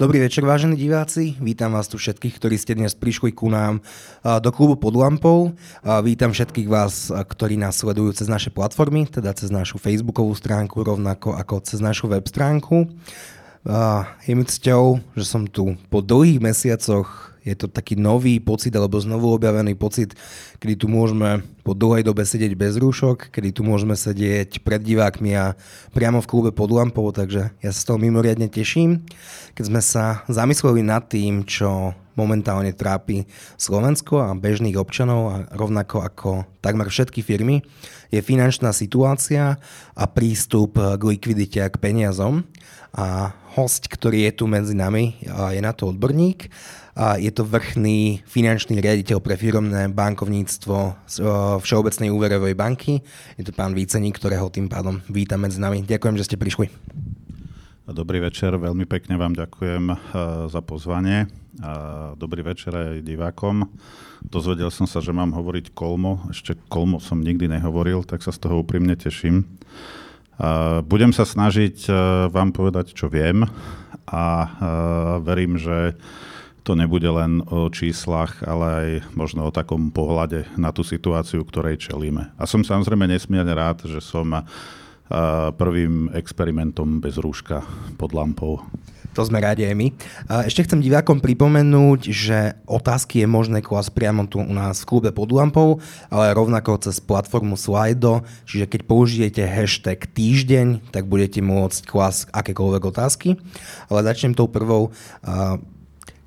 Dobrý večer, vážení diváci. Vítam vás tu všetkých, ktorí ste dnes prišli ku nám do klubu pod lampou. Vítam všetkých vás, ktorí nás sledujú cez naše platformy, teda cez našu facebookovú stránku, rovnako ako cez našu web stránku. Je mi cťou, že som tu po dlhých mesiacoch je to taký nový pocit alebo znovu objavený pocit, kedy tu môžeme po dlhej dobe sedieť bez rúšok, kedy tu môžeme sedieť pred divákmi a priamo v klube pod lampou, takže ja sa z toho mimoriadne teším. Keď sme sa zamysleli nad tým, čo momentálne trápi Slovensko a bežných občanov a rovnako ako takmer všetky firmy, je finančná situácia a prístup k likvidite a k peniazom. A host, ktorý je tu medzi nami, je na to odborník je to vrchný finančný riaditeľ pre firmné bankovníctvo Všeobecnej úverovej banky. Je to pán Víceník, ktorého tým pádom vítam medzi nami. Ďakujem, že ste prišli. Dobrý večer, veľmi pekne vám ďakujem za pozvanie. Dobrý večer aj divákom. Dozvedel som sa, že mám hovoriť kolmo. Ešte kolmo som nikdy nehovoril, tak sa z toho úprimne teším. Budem sa snažiť vám povedať, čo viem a verím, že to nebude len o číslach, ale aj možno o takom pohľade na tú situáciu, ktorej čelíme. A som samozrejme nesmierne rád, že som prvým experimentom bez rúška pod lampou. To sme rádi aj my. Ešte chcem divákom pripomenúť, že otázky je možné klas priamo tu u nás v klube pod lampou, ale rovnako cez platformu Slido, čiže keď použijete hashtag týždeň, tak budete môcť klas akékoľvek otázky. Ale začnem tou prvou.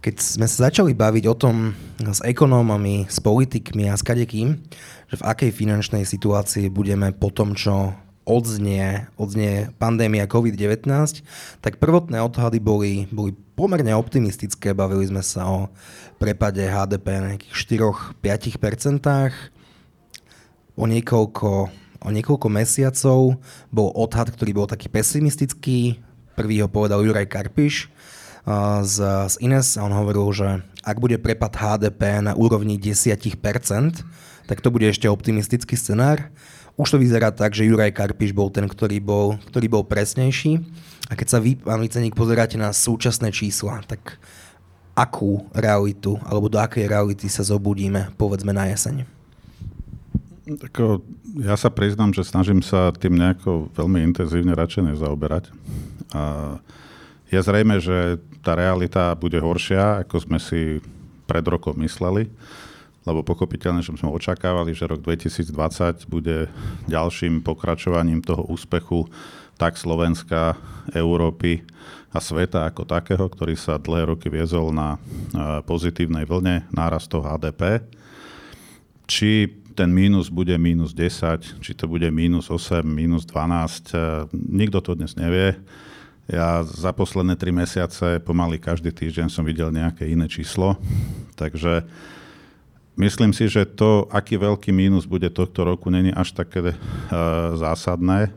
Keď sme sa začali baviť o tom s ekonómami, s politikmi a s kadekým, že v akej finančnej situácii budeme po tom, čo odznie, odznie pandémia COVID-19, tak prvotné odhady boli, boli pomerne optimistické. Bavili sme sa o prepade HDP na nejakých 4-5%. O niekoľko, o niekoľko mesiacov bol odhad, ktorý bol taký pesimistický. Prvý ho povedal Juraj Karpiš, z, z Ines a on hovoril, že ak bude prepad HDP na úrovni 10%, tak to bude ešte optimistický scenár. Už to vyzerá tak, že Juraj Karpiš bol ten, ktorý bol, ktorý bol presnejší. A keď sa vy, pán Viceník, pozeráte na súčasné čísla, tak akú realitu, alebo do akej reality sa zobudíme, povedzme na jeseň? Tak, ja sa priznám, že snažím sa tým nejako veľmi intenzívne radšej nezaoberať. A je zrejme, že tá realita bude horšia, ako sme si pred rokom mysleli, lebo pochopiteľne, že sme očakávali, že rok 2020 bude ďalším pokračovaním toho úspechu tak Slovenska, Európy a sveta ako takého, ktorý sa dlhé roky viezol na pozitívnej vlne nárastov HDP. Či ten mínus bude mínus 10, či to bude mínus 8, mínus 12, nikto to dnes nevie. Ja za posledné tri mesiace pomaly každý týždeň som videl nejaké iné číslo, takže myslím si, že to, aký veľký mínus bude tohto roku, není až také uh, zásadné.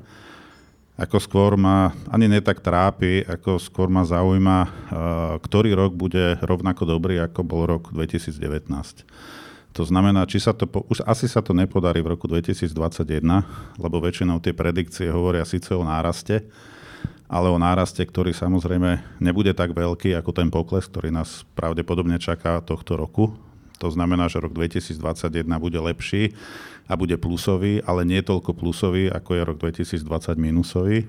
Ako skôr ma ani netak trápi, ako skôr ma zaujíma, uh, ktorý rok bude rovnako dobrý, ako bol rok 2019. To znamená, či sa to, po, už asi sa to nepodarí v roku 2021, lebo väčšinou tie predikcie hovoria síce o náraste, ale o náraste, ktorý samozrejme nebude tak veľký ako ten pokles, ktorý nás pravdepodobne čaká tohto roku. To znamená, že rok 2021 bude lepší a bude plusový, ale nie toľko plusový, ako je rok 2020 minusový.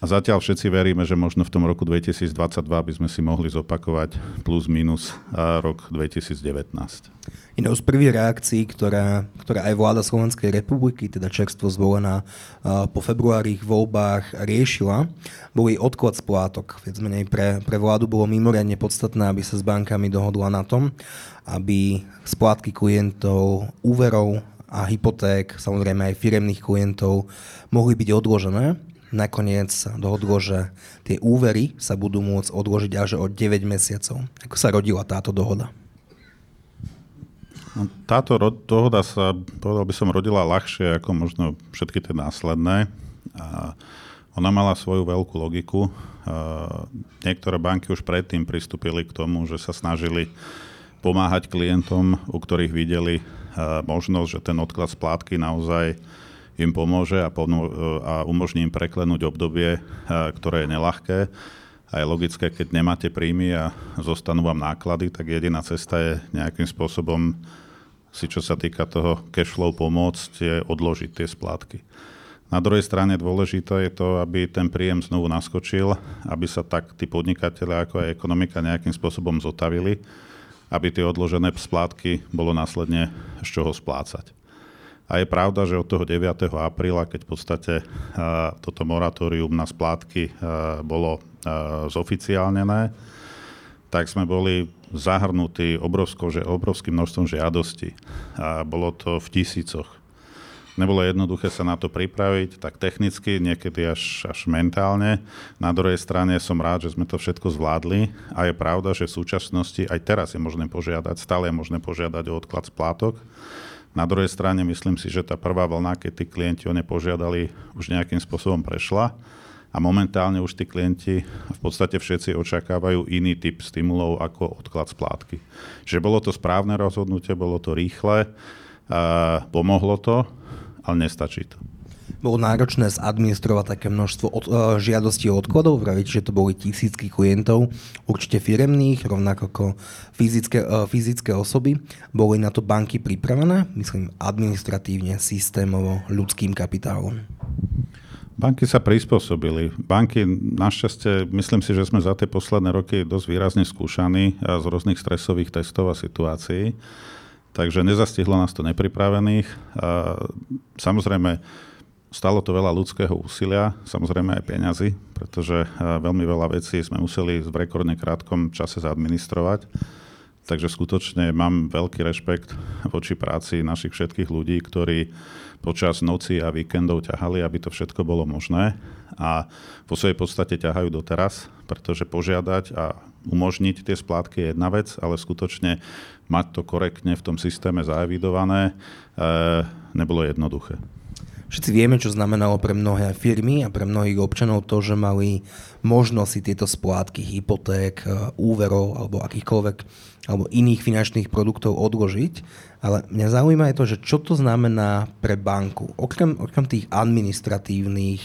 A zatiaľ všetci veríme, že možno v tom roku 2022 by sme si mohli zopakovať plus minus rok 2019. Inou z prvých reakcií, ktorá, ktorá aj vláda Slovenskej republiky, teda čerstvo zvolená po februárich voľbách riešila, boli odklad splátok. Viac menej pre, pre vládu bolo mimoriadne podstatné, aby sa s bankami dohodla na tom, aby splátky klientov, úverov a hypoték, samozrejme aj firemných klientov, mohli byť odložené nakoniec dohodlo, že tie úvery sa budú môcť odložiť až o 9 mesiacov. Ako sa rodila táto dohoda? No, táto ro- dohoda sa, povedal by som, rodila ľahšie ako možno všetky tie následné. A ona mala svoju veľkú logiku. A niektoré banky už predtým pristúpili k tomu, že sa snažili pomáhať klientom, u ktorých videli možnosť, že ten odklad splátky naozaj im pomôže a, pomô- a umožní im preklenúť obdobie, ktoré je nelahké. A je logické, keď nemáte príjmy a zostanú vám náklady, tak jediná cesta je nejakým spôsobom si, čo sa týka toho cash flow pomôcť, je odložiť tie splátky. Na druhej strane dôležité je to, aby ten príjem znovu naskočil, aby sa tak tí podnikatelia ako aj ekonomika nejakým spôsobom zotavili, aby tie odložené splátky bolo následne z čoho splácať. A je pravda, že od toho 9. apríla, keď v podstate toto moratórium na splátky bolo zoficiálnené, tak sme boli zahrnutí obrovským množstvom žiadostí. A bolo to v tisícoch Nebolo jednoduché sa na to pripraviť, tak technicky, niekedy až, až mentálne. Na druhej strane som rád, že sme to všetko zvládli a je pravda, že v súčasnosti aj teraz je možné požiadať, stále je možné požiadať o odklad splátok. Na druhej strane myslím si, že tá prvá vlna, keď tí klienti o ne požiadali, už nejakým spôsobom prešla a momentálne už tí klienti v podstate všetci očakávajú iný typ stimulov ako odklad splátky. Že bolo to správne rozhodnutie, bolo to rýchle, pomohlo to, ale nestačí to. Bolo náročné zadministrovať také množstvo od, uh, žiadostí o odkladov, vravíte, že to boli tisícky klientov, určite firemných, rovnako ako fyzické, uh, fyzické osoby. Boli na to banky pripravené, myslím administratívne, systémovo, ľudským kapitálom? Banky sa prispôsobili. Banky, našťastie, myslím si, že sme za tie posledné roky dosť výrazne skúšaní z rôznych stresových testov a situácií. Takže nezastihlo nás to nepripravených. Samozrejme, stalo to veľa ľudského úsilia, samozrejme aj peňazí, pretože veľmi veľa vecí sme museli v rekordne krátkom čase zadministrovať. Takže skutočne mám veľký rešpekt voči práci našich všetkých ľudí, ktorí počas noci a víkendov ťahali, aby to všetko bolo možné. A vo svojej podstate ťahajú doteraz, pretože požiadať a umožniť tie splátky je jedna vec, ale skutočne mať to korektne v tom systéme zaevidované e, nebolo jednoduché. Všetci vieme, čo znamenalo pre mnohé firmy a pre mnohých občanov to, že mali možnosť si tieto splátky hypoték, e, úverov alebo akýchkoľvek alebo iných finančných produktov odložiť. Ale mňa zaujíma je to, že čo to znamená pre banku. Okrem, okrem tých administratívnych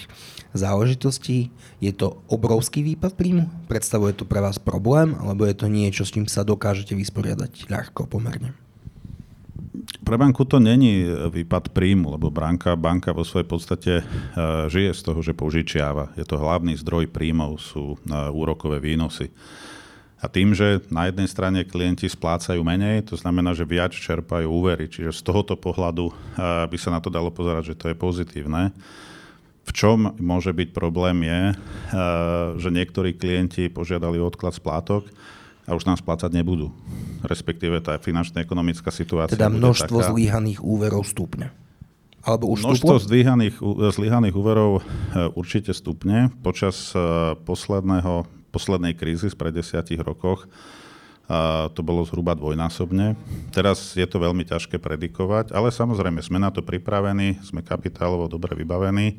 záležitostí, je to obrovský výpad príjmu? Predstavuje to pre vás problém, alebo je to niečo, s čím sa dokážete vysporiadať ľahko pomerne? Pre banku to není výpad príjmu, lebo banka, banka vo svojej podstate uh, žije z toho, že požičiava. Je to hlavný zdroj príjmov, sú uh, úrokové výnosy. A tým, že na jednej strane klienti splácajú menej, to znamená, že viac čerpajú úvery. Čiže z tohoto pohľadu by sa na to dalo pozerať, že to je pozitívne. V čom môže byť problém je, že niektorí klienti požiadali odklad splátok a už nám splácať nebudú. Respektíve tá finančná ekonomická situácia Teda množstvo taká, zlyhaných úverov stupne. Alebo už Množstvo zlyhaných, zlyhaných úverov e, určite stupne. Počas e, posledného poslednej krízy z pred desiatich rokoch a to bolo zhruba dvojnásobne. Teraz je to veľmi ťažké predikovať, ale samozrejme sme na to pripravení, sme kapitálovo dobre vybavení.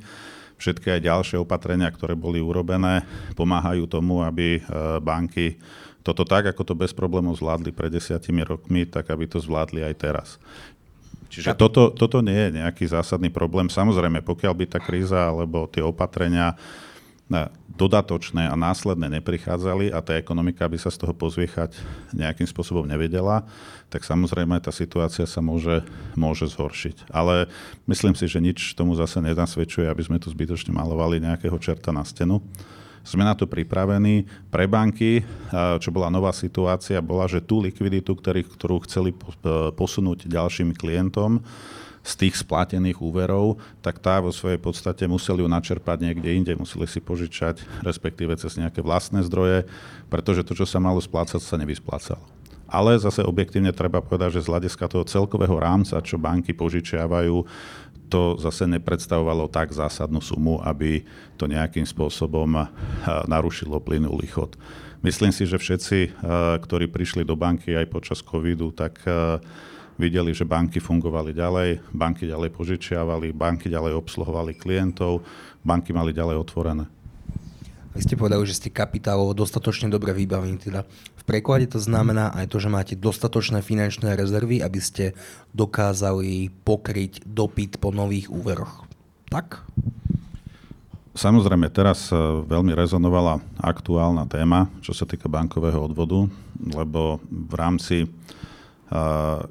Všetky aj ďalšie opatrenia, ktoré boli urobené, pomáhajú tomu, aby e, banky toto tak, ako to bez problémov zvládli pred desiatimi rokmi, tak aby to zvládli aj teraz. Čiže toto, toto nie je nejaký zásadný problém. Samozrejme, pokiaľ by tá kríza alebo tie opatrenia dodatočné a následné neprichádzali a tá ekonomika by sa z toho pozviechať nejakým spôsobom nevedela, tak samozrejme tá situácia sa môže, môže zhoršiť. Ale myslím si, že nič tomu zase nenasvedčuje, aby sme tu zbytočne malovali nejakého čerta na stenu. Sme na to pripravení. Pre banky, čo bola nová situácia, bola, že tú likviditu, ktorú chceli posunúť ďalším klientom, z tých splatených úverov, tak tá vo svojej podstate museli ju načerpať niekde inde, museli si požičať, respektíve cez nejaké vlastné zdroje, pretože to, čo sa malo splácať, sa nevysplácalo. Ale zase objektívne treba povedať, že z hľadiska toho celkového rámca, čo banky požičiavajú, to zase nepredstavovalo tak zásadnú sumu, aby to nejakým spôsobom narušilo plynulý chod. Myslím si, že všetci, ktorí prišli do banky aj počas covidu, tak videli, že banky fungovali ďalej, banky ďalej požičiavali, banky ďalej obsluhovali klientov, banky mali ďalej otvorené. Vy ste povedali, že ste kapitálovo dostatočne dobre vybavení. Teda preklade to znamená aj to, že máte dostatočné finančné rezervy, aby ste dokázali pokryť dopyt po nových úveroch. Tak? Samozrejme, teraz veľmi rezonovala aktuálna téma, čo sa týka bankového odvodu, lebo v rámci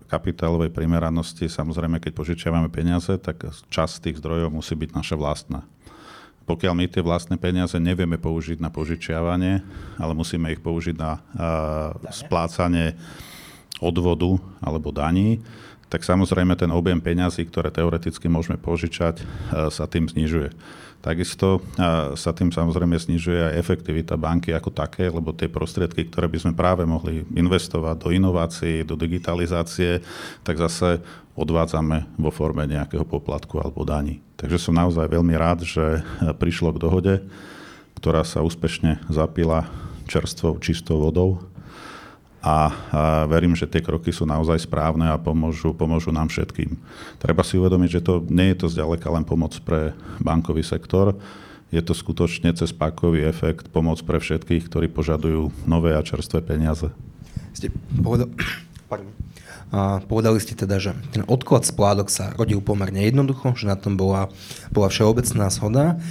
kapitálovej primeranosti, samozrejme, keď požičiavame peniaze, tak časť tých zdrojov musí byť naša vlastná. Pokiaľ my tie vlastné peniaze nevieme použiť na požičiavanie, ale musíme ich použiť na splácanie odvodu alebo daní, tak samozrejme ten objem peňazí, ktoré teoreticky môžeme požičať, sa tým znižuje. Takisto sa tým samozrejme znižuje aj efektivita banky ako také, lebo tie prostriedky, ktoré by sme práve mohli investovať do inovácií, do digitalizácie, tak zase odvádzame vo forme nejakého poplatku alebo daní. Takže som naozaj veľmi rád, že prišlo k dohode, ktorá sa úspešne zapila čerstvou, čistou vodou a, verím, že tie kroky sú naozaj správne a pomôžu, pomôžu nám všetkým. Treba si uvedomiť, že to nie je to zďaleka len pomoc pre bankový sektor, je to skutočne cez pákový efekt pomoc pre všetkých, ktorí požadujú nové a čerstvé peniaze. Ste povedal... A povedali ste teda, že ten odklad spládok sa rodil pomerne jednoducho, že na tom bola, bola všeobecná zhoda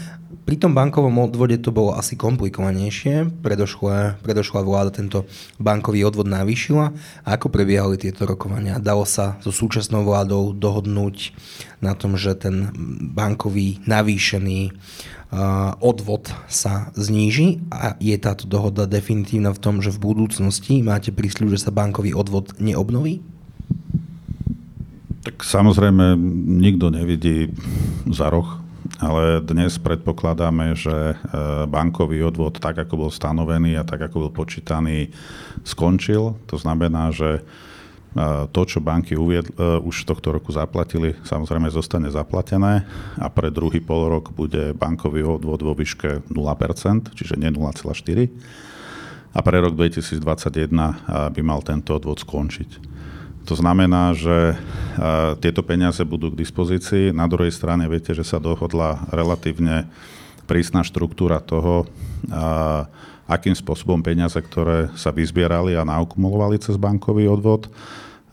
pri tom bankovom odvode to bolo asi komplikovanejšie. Predošla, predošla vláda tento bankový odvod navýšila. A ako prebiehali tieto rokovania? Dalo sa so súčasnou vládou dohodnúť na tom, že ten bankový navýšený odvod sa zníži a je táto dohoda definitívna v tom, že v budúcnosti máte prísľub, že sa bankový odvod neobnoví? Tak samozrejme nikto nevidí za roh ale dnes predpokladáme, že e, bankový odvod, tak ako bol stanovený a tak ako bol počítaný, skončil. To znamená, že e, to, čo banky uviedl, e, už tohto roku zaplatili, samozrejme zostane zaplatené a pre druhý pol rok bude bankový odvod vo výške 0%, čiže nie 0,4%. A pre rok 2021 by mal tento odvod skončiť. To znamená, že tieto peniaze budú k dispozícii. Na druhej strane viete, že sa dohodla relatívne prísna štruktúra toho, akým spôsobom peniaze, ktoré sa vyzbierali a naakumulovali cez bankový odvod,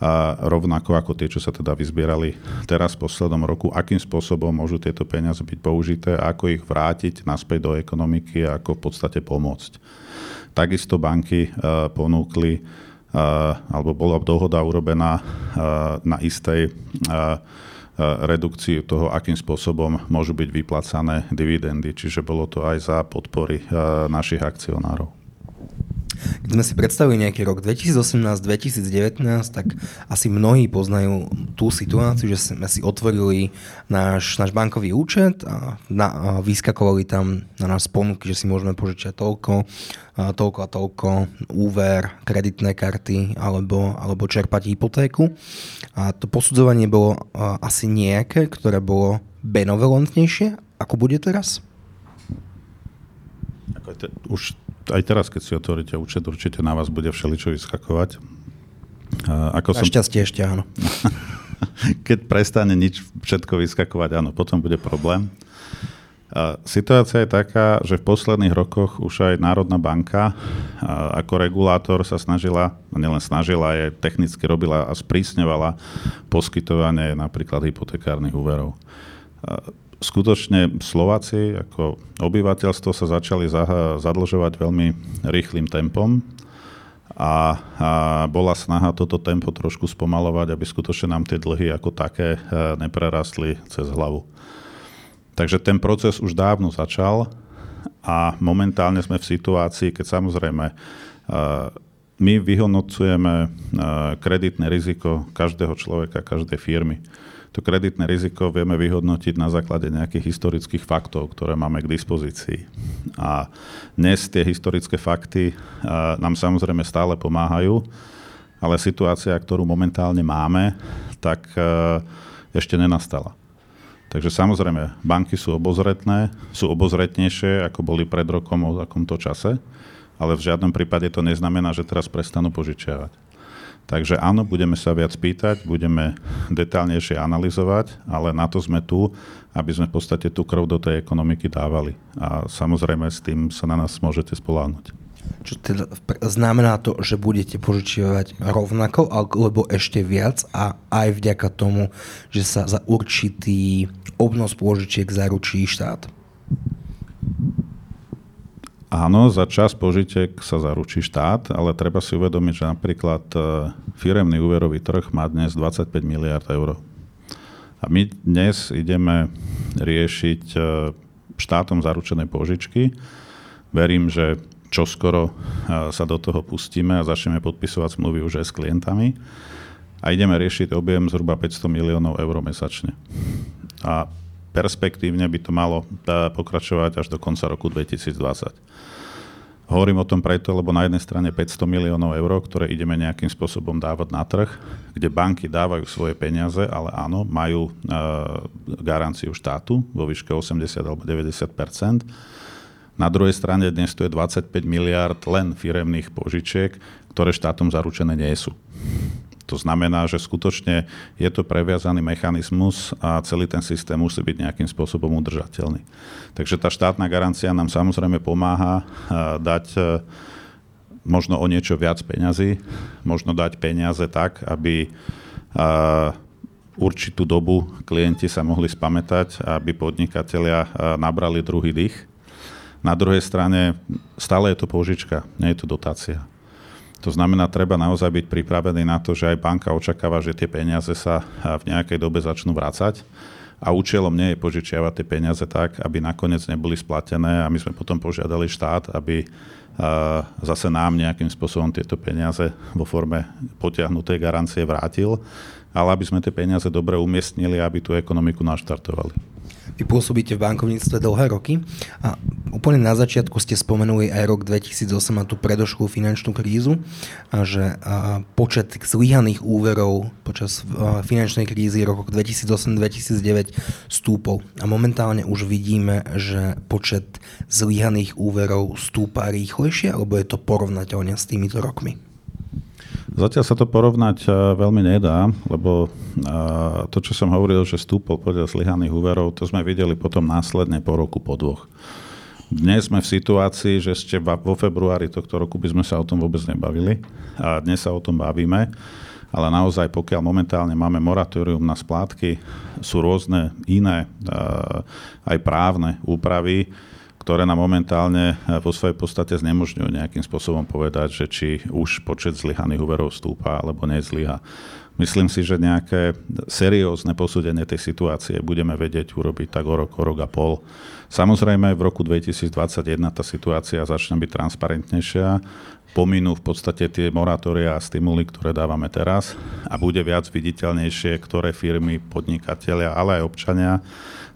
a rovnako ako tie, čo sa teda vyzbierali teraz v poslednom roku, akým spôsobom môžu tieto peniaze byť použité, ako ich vrátiť naspäť do ekonomiky a ako v podstate pomôcť. Takisto banky ponúkli alebo bola dohoda urobená na istej redukcii toho, akým spôsobom môžu byť vyplacané dividendy. Čiže bolo to aj za podpory našich akcionárov. Keď sme si predstavili nejaký rok 2018-2019, tak asi mnohí poznajú tú situáciu, že sme si otvorili náš, náš bankový účet a, na, a vyskakovali tam na nás ponuky, že si môžeme požičať toľko, a toľko a toľko, úver, kreditné karty alebo, alebo čerpať hypotéku. A to posudzovanie bolo asi nejaké, ktoré bolo benevolentnejšie, ako bude teraz? Už aj teraz, keď si otvoríte účet, určite na vás bude všeličo vyskakovať. Ako som... šťastie ešte áno. keď prestane nič všetko vyskakovať, áno, potom bude problém. Situácia je taká, že v posledných rokoch už aj Národná banka ako regulátor sa snažila, no nielen snažila, aj technicky robila a sprísňovala poskytovanie napríklad hypotekárnych úverov skutočne Slováci ako obyvateľstvo sa začali zadlžovať veľmi rýchlým tempom a, a bola snaha toto tempo trošku spomalovať, aby skutočne nám tie dlhy ako také e, neprerastli cez hlavu. Takže ten proces už dávno začal a momentálne sme v situácii, keď samozrejme e, my vyhodnocujeme e, kreditné riziko každého človeka, každej firmy to kreditné riziko vieme vyhodnotiť na základe nejakých historických faktov, ktoré máme k dispozícii. A dnes tie historické fakty nám samozrejme stále pomáhajú, ale situácia, ktorú momentálne máme, tak ešte nenastala. Takže samozrejme, banky sú obozretné, sú obozretnejšie, ako boli pred rokom o takomto čase, ale v žiadnom prípade to neznamená, že teraz prestanú požičiavať. Takže áno, budeme sa viac pýtať, budeme detálnejšie analyzovať, ale na to sme tu, aby sme v podstate tú krv do tej ekonomiky dávali. A samozrejme s tým sa na nás môžete spoláhnuť. Čo teda znamená to, že budete požičiavať rovnako alebo ešte viac a aj vďaka tomu, že sa za určitý obnos pôžičiek zaručí štát? Áno, za čas požitek sa zaručí štát, ale treba si uvedomiť, že napríklad e, firemný úverový trh má dnes 25 miliard eur. A my dnes ideme riešiť e, štátom zaručené požičky. Verím, že čoskoro e, sa do toho pustíme a začneme podpisovať zmluvy už aj s klientami. A ideme riešiť objem zhruba 500 miliónov eur mesačne. A perspektívne by to malo pokračovať až do konca roku 2020. Hovorím o tom preto, lebo na jednej strane 500 miliónov eur, ktoré ideme nejakým spôsobom dávať na trh, kde banky dávajú svoje peniaze, ale áno, majú e, garanciu štátu vo výške 80 alebo 90% Na druhej strane dnes to je 25 miliard len firemných požičiek, ktoré štátom zaručené nie sú. To znamená, že skutočne je to previazaný mechanizmus a celý ten systém musí byť nejakým spôsobom udržateľný. Takže tá štátna garancia nám samozrejme pomáha dať e, možno o niečo viac peňazí, možno dať peniaze tak, aby určitú dobu klienti sa mohli spamätať, aby podnikatelia nabrali druhý dých. Na druhej strane stále je to požička, nie je to dotácia. To znamená, treba naozaj byť pripravený na to, že aj banka očakáva, že tie peniaze sa v nejakej dobe začnú vrácať. A účelom nie je požičiavať tie peniaze tak, aby nakoniec neboli splatené a my sme potom požiadali štát, aby zase nám nejakým spôsobom tieto peniaze vo forme potiahnutej garancie vrátil, ale aby sme tie peniaze dobre umiestnili, aby tú ekonomiku naštartovali. Vy pôsobíte v bankovníctve dlhé roky a úplne na začiatku ste spomenuli aj rok 2008 a tú predošlú finančnú krízu a že a počet zlyhaných úverov počas finančnej krízy rokov 2008-2009 stúpol. A momentálne už vidíme, že počet zlyhaných úverov stúpa rýchlejšie, alebo je to porovnateľne s týmito rokmi? Zatiaľ sa to porovnať e, veľmi nedá, lebo e, to, čo som hovoril, že stúpol podľa zlyhaných úverov, to sme videli potom následne po roku, po dvoch. Dnes sme v situácii, že ešte vo februári tohto roku by sme sa o tom vôbec nebavili. A dnes sa o tom bavíme. Ale naozaj, pokiaľ momentálne máme moratórium na splátky, sú rôzne iné, e, aj právne úpravy, ktoré nám momentálne eh, vo svojej podstate znemožňujú nejakým spôsobom povedať, že či už počet zlyhaných úverov stúpa alebo nezlyha. Myslím si, že nejaké seriózne posúdenie tej situácie budeme vedieť urobiť tak o rok, o rok a pol. Samozrejme, v roku 2021 tá situácia začne byť transparentnejšia, pominú v podstate tie moratória a stimuly, ktoré dávame teraz a bude viac viditeľnejšie, ktoré firmy, podnikatelia, ale aj občania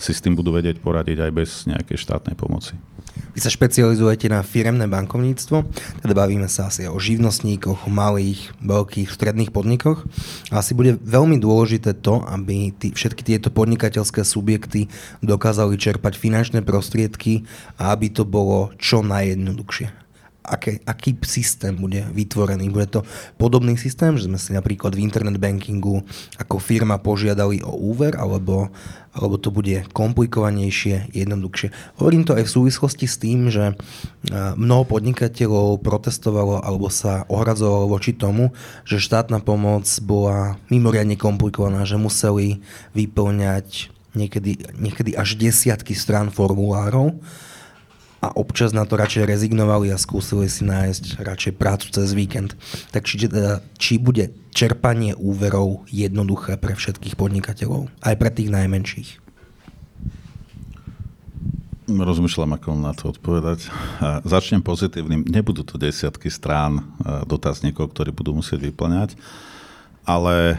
si s tým budú vedieť poradiť aj bez nejakej štátnej pomoci. Vy sa špecializujete na firemné bankovníctvo, teda bavíme sa asi o živnostníkoch, malých, veľkých, stredných podnikoch. A asi bude veľmi dôležité to, aby tí, všetky tieto podnikateľské subjekty dokázali čerpať finančné prostriedky a aby to bolo čo najjednoduchšie aké, aký systém bude vytvorený. Bude to podobný systém, že sme si napríklad v internet bankingu ako firma požiadali o úver, alebo, alebo to bude komplikovanejšie, jednoduchšie. Hovorím to aj v súvislosti s tým, že mnoho podnikateľov protestovalo alebo sa ohradzovalo voči tomu, že štátna pomoc bola mimoriadne komplikovaná, že museli vyplňať niekedy, niekedy až desiatky strán formulárov a občas na to radšej rezignovali a skúsili si nájsť radšej prácu cez víkend. Tak či, teda, či bude čerpanie úverov jednoduché pre všetkých podnikateľov, aj pre tých najmenších? Rozmýšľam, ako na to odpovedať. Začnem pozitívnym. Nebudú to desiatky strán dotazníkov, ktorí budú musieť vyplňať, ale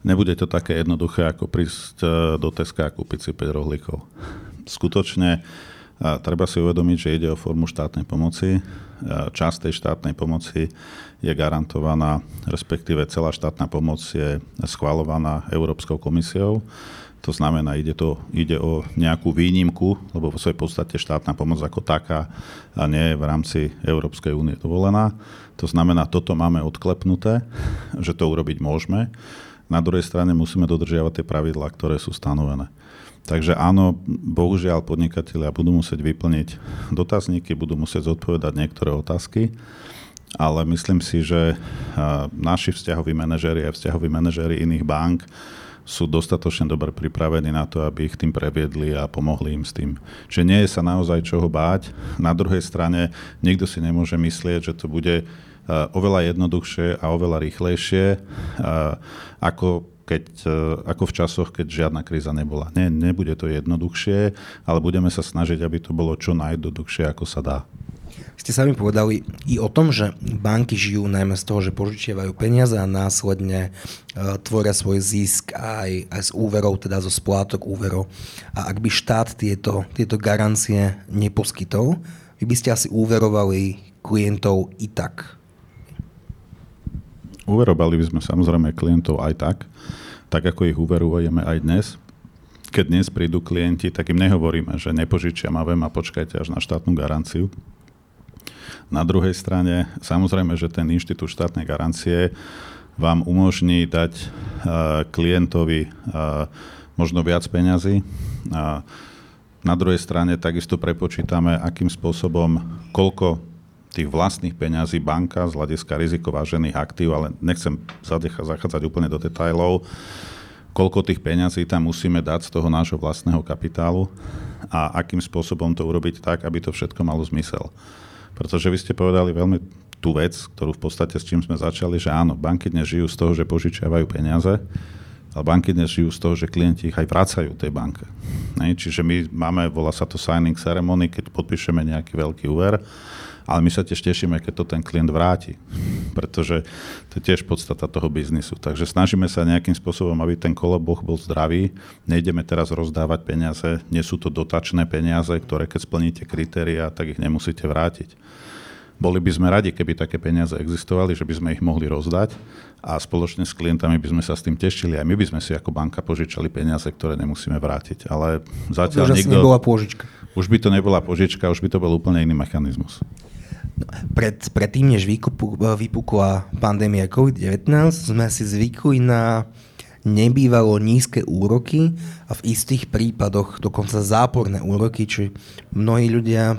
nebude to také jednoduché, ako prísť do Teska a kúpiť si 5 rohlíkov. Skutočne a treba si uvedomiť, že ide o formu štátnej pomoci. Časť tej štátnej pomoci je garantovaná, respektíve celá štátna pomoc je schvalovaná Európskou komisiou. To znamená, ide, to, ide o nejakú výnimku, lebo vo svojej podstate štátna pomoc ako taká nie je v rámci Európskej únie dovolená. To znamená, toto máme odklepnuté, že to urobiť môžeme. Na druhej strane musíme dodržiavať tie pravidlá, ktoré sú stanovené. Takže áno, bohužiaľ podnikatelia budú musieť vyplniť dotazníky, budú musieť zodpovedať niektoré otázky, ale myslím si, že naši vzťahoví manažéri a vzťahoví manažéri iných bank sú dostatočne dobre pripravení na to, aby ich tým previedli a pomohli im s tým. Čiže nie je sa naozaj čoho báť. Na druhej strane nikto si nemôže myslieť, že to bude oveľa jednoduchšie a oveľa rýchlejšie, ako keď, ako v časoch, keď žiadna kríza nebola. Nie, nebude to jednoduchšie, ale budeme sa snažiť, aby to bolo čo najjednoduchšie, ako sa dá. Ste sami povedali i o tom, že banky žijú najmä z toho, že požičiavajú peniaze a následne e, tvoria svoj zisk aj, aj z úverov, teda zo splátok úverov. A ak by štát tieto, tieto garancie neposkytol, vy by ste asi úverovali klientov i tak. Úverovali by sme samozrejme klientov aj tak, tak ako ich úverujeme aj dnes keď dnes prídu klienti, tak im nehovoríme, že nepožičiam a viem a počkajte až na štátnu garanciu. Na druhej strane, samozrejme, že ten inštitút štátnej garancie vám umožní dať uh, klientovi uh, možno viac peňazí. Uh, na druhej strane takisto prepočítame, akým spôsobom, koľko tých vlastných peňazí banka z hľadiska rizikovážených aktív, ale nechcem zachádzať úplne do detajlov, koľko tých peňazí tam musíme dať z toho nášho vlastného kapitálu a akým spôsobom to urobiť tak, aby to všetko malo zmysel. Pretože vy ste povedali veľmi tú vec, ktorú v podstate s čím sme začali, že áno, banky dnes žijú z toho, že požičiavajú peniaze, ale banky dnes žijú z toho, že klienti ich aj vracajú tej banke. Ne? Čiže my máme, volá sa to signing ceremony, keď podpíšeme nejaký veľký úver, ale my sa tiež tešíme, keď to ten klient vráti, pretože to je tiež podstata toho biznisu. Takže snažíme sa nejakým spôsobom, aby ten koloboch bol zdravý. Nejdeme teraz rozdávať peniaze, nie sú to dotačné peniaze, ktoré keď splníte kritéria, tak ich nemusíte vrátiť. Boli by sme radi, keby také peniaze existovali, že by sme ich mohli rozdať a spoločne s klientami by sme sa s tým tešili. Aj my by sme si ako banka požičali peniaze, ktoré nemusíme vrátiť. Ale zatiaľ to, nikto... nebola pôžička. Už by to nebola požička, už by to bol úplne iný mechanizmus. Pred, predtým, než vypukla pandémia COVID-19, sme si zvykli na nebývalo nízke úroky a v istých prípadoch dokonca záporné úroky, či mnohí ľudia